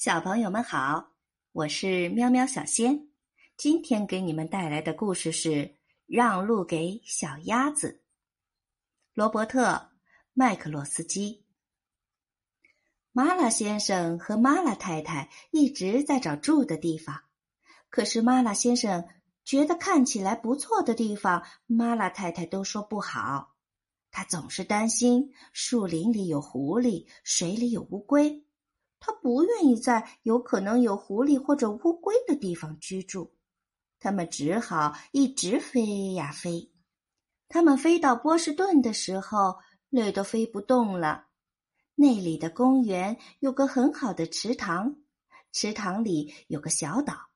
小朋友们好，我是喵喵小仙。今天给你们带来的故事是《让路给小鸭子》。罗伯特·麦克洛斯基。马拉先生和马拉太太一直在找住的地方，可是马拉先生觉得看起来不错的地方，马拉太太都说不好。他总是担心树林里有狐狸，水里有乌龟。他不愿意在有可能有狐狸或者乌龟的地方居住，他们只好一直飞呀飞。他们飞到波士顿的时候，累得飞不动了。那里的公园有个很好的池塘，池塘里有个小岛。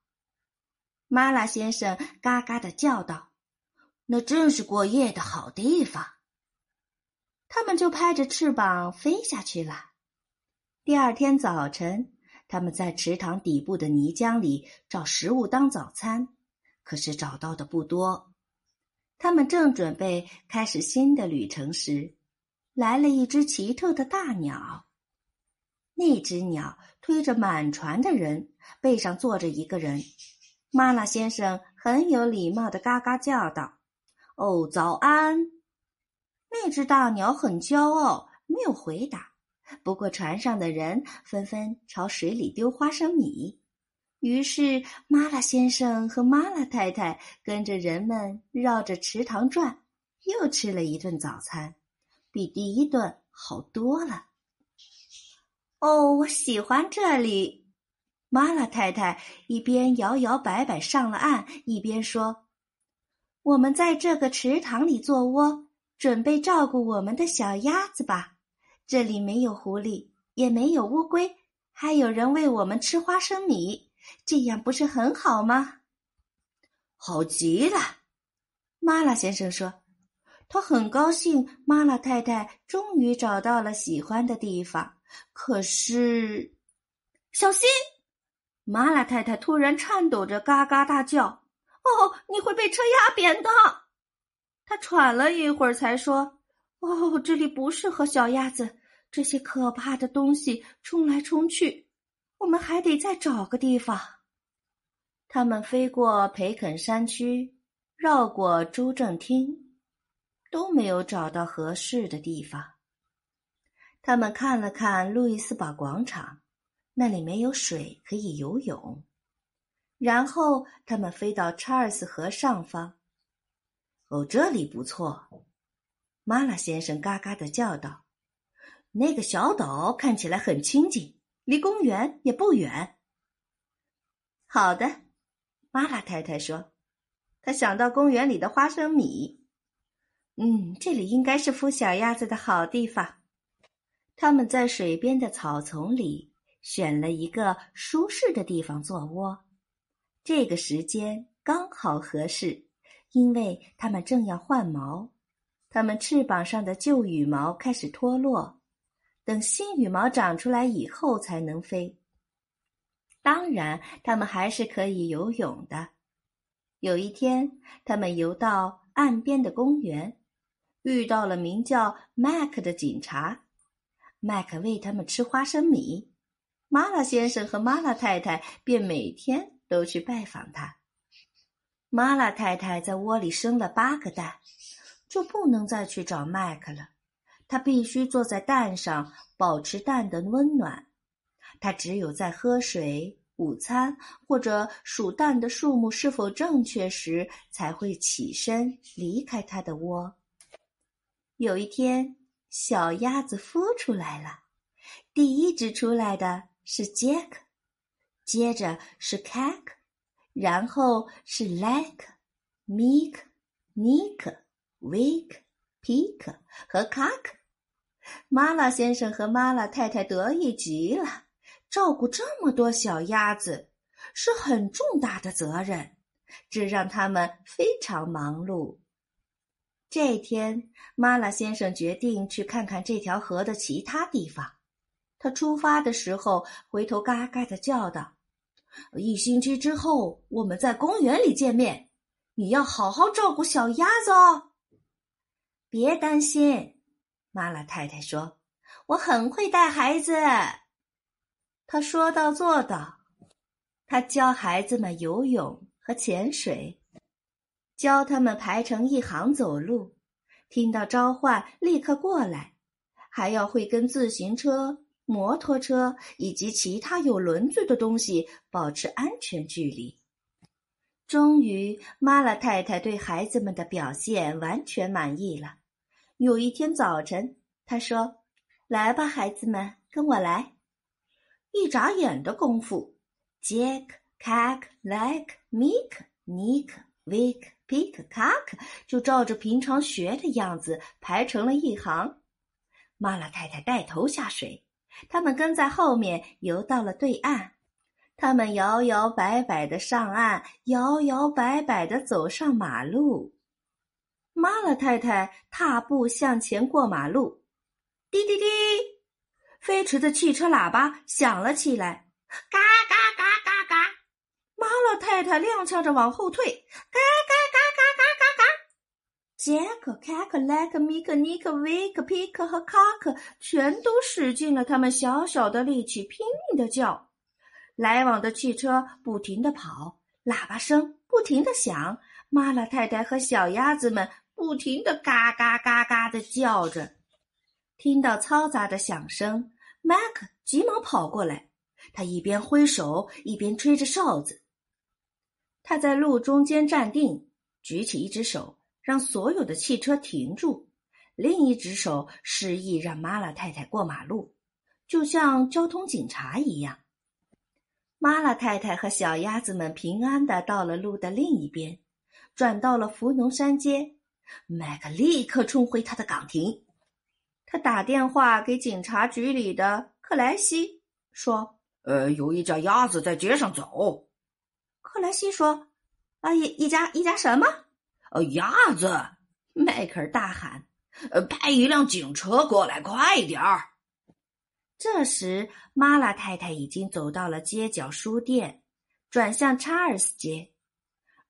马拉先生嘎嘎的叫道：“那正是过夜的好地方。”他们就拍着翅膀飞下去了。第二天早晨，他们在池塘底部的泥浆里找食物当早餐，可是找到的不多。他们正准备开始新的旅程时，来了一只奇特的大鸟。那只鸟推着满船的人，背上坐着一个人。马拉先生很有礼貌的嘎嘎叫道：“哦，早安！”那只大鸟很骄傲，没有回答。不过，船上的人纷纷朝水里丢花生米，于是马拉先生和马拉太太跟着人们绕着池塘转，又吃了一顿早餐，比第一顿好多了。哦，我喜欢这里，马拉太太一边摇摇摆摆上了岸，一边说：“我们在这个池塘里做窝，准备照顾我们的小鸭子吧。”这里没有狐狸，也没有乌龟，还有人喂我们吃花生米，这样不是很好吗？好极了，马拉先生说，他很高兴。马拉太太终于找到了喜欢的地方，可是，小心！马拉太太突然颤抖着，嘎嘎大叫：“哦，你会被车压扁的！”他喘了一会儿，才说。哦，这里不适合小鸭子。这些可怕的东西冲来冲去，我们还得再找个地方。他们飞过培肯山区，绕过州政厅，都没有找到合适的地方。他们看了看路易斯堡广场，那里没有水可以游泳。然后他们飞到查尔斯河上方。哦，这里不错。马拉先生嘎嘎的叫道：“那个小岛看起来很清静，离公园也不远。”好的，马拉太太说：“他想到公园里的花生米。嗯，这里应该是孵小鸭子的好地方。”他们在水边的草丛里选了一个舒适的地方做窝。这个时间刚好合适，因为他们正要换毛。它们翅膀上的旧羽毛开始脱落，等新羽毛长出来以后才能飞。当然，它们还是可以游泳的。有一天，他们游到岸边的公园，遇到了名叫麦克的警察。麦克喂他们吃花生米，马拉先生和马拉太太便每天都去拜访他。马拉太太在窝里生了八个蛋。就不能再去找麦克了，他必须坐在蛋上保持蛋的温暖。他只有在喝水、午餐或者数蛋的数目是否正确时，才会起身离开他的窝。有一天，小鸭子孵出来了，第一只出来的是杰克，接着是凯克，然后是莱克、米克、尼克。维克、皮克和卡克，马拉先生和马拉太太得意极了。照顾这么多小鸭子是很重大的责任，这让他们非常忙碌。这天，马拉先生决定去看看这条河的其他地方。他出发的时候，回头嘎嘎的叫道：“一星期之后，我们在公园里见面。你要好好照顾小鸭子哦。”别担心，马拉太太说：“我很会带孩子。”他说到做到。他教孩子们游泳和潜水，教他们排成一行走路，听到召唤立刻过来，还要会跟自行车、摩托车以及其他有轮子的东西保持安全距离。终于，妈拉太太对孩子们的表现完全满意了。有一天早晨，他说：“来吧，孩子们，跟我来。”一眨眼的功夫，Jack、Cack、Lack、Mick、Nick、Vick、Pick、Cock 就照着平常学的样子排成了一行。妈拉太太带头下水，他们跟在后面游到了对岸。他们摇摇摆摆的上岸，摇摇摆摆的走上马路。妈拉太太踏步向前过马路，滴滴滴，飞驰的汽车喇叭响了起来，嘎嘎嘎嘎嘎。妈老太太踉跄着往后退，嘎嘎嘎嘎嘎嘎嘎。杰克、凯克、莱克、米克、尼克、维克、皮克和卡克全都使尽了他们小小的力气，拼命的叫。来往的汽车不停的跑，喇叭声不停的响，妈拉太太和小鸭子们不停的嘎嘎嘎嘎的叫着。听到嘈杂的响声，麦克急忙跑过来，他一边挥手一边吹着哨子。他在路中间站定，举起一只手让所有的汽车停住，另一只手示意让妈拉太太过马路，就像交通警察一样。妈拉太太和小鸭子们平安的到了路的另一边，转到了福农山街。麦克立刻冲回他的岗亭，他打电话给警察局里的克莱西，说：“呃，有一家鸭子在街上走。”克莱西说：“啊，一一家一家什么？呃，鸭子！”迈克尔大喊：“呃，派一辆警车过来，快点儿！”这时，玛拉太太已经走到了街角书店，转向查尔斯街，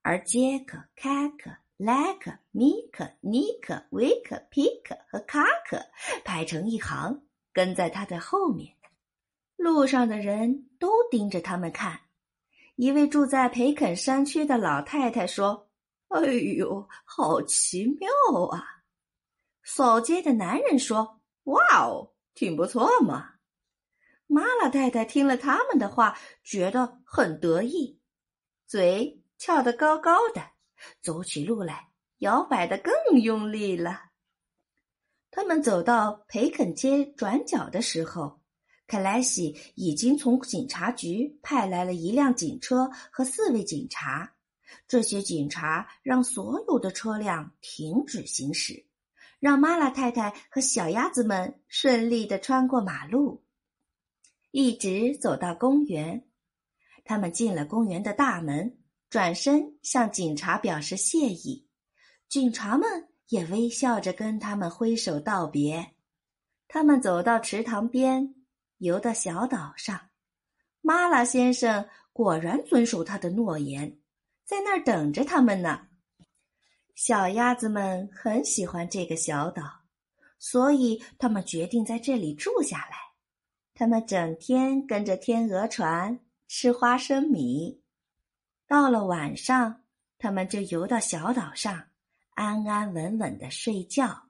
而杰克、凯克、莱克、米克、尼克、维克、皮克和卡克排成一行，跟在他的后面。路上的人都盯着他们看。一位住在培肯山区的老太太说：“哎呦，好奇妙啊！”扫街的男人说：“哇哦，挺不错嘛。”玛老太太听了他们的话，觉得很得意，嘴翘得高高的，走起路来摇摆的更用力了。他们走到培肯街转角的时候，克莱西已经从警察局派来了一辆警车和四位警察。这些警察让所有的车辆停止行驶，让玛拉太太和小鸭子们顺利的穿过马路。一直走到公园，他们进了公园的大门，转身向警察表示谢意。警察们也微笑着跟他们挥手道别。他们走到池塘边，游到小岛上。马拉先生果然遵守他的诺言，在那儿等着他们呢。小鸭子们很喜欢这个小岛，所以他们决定在这里住下来。他们整天跟着天鹅船吃花生米，到了晚上，他们就游到小岛上，安安稳稳的睡觉。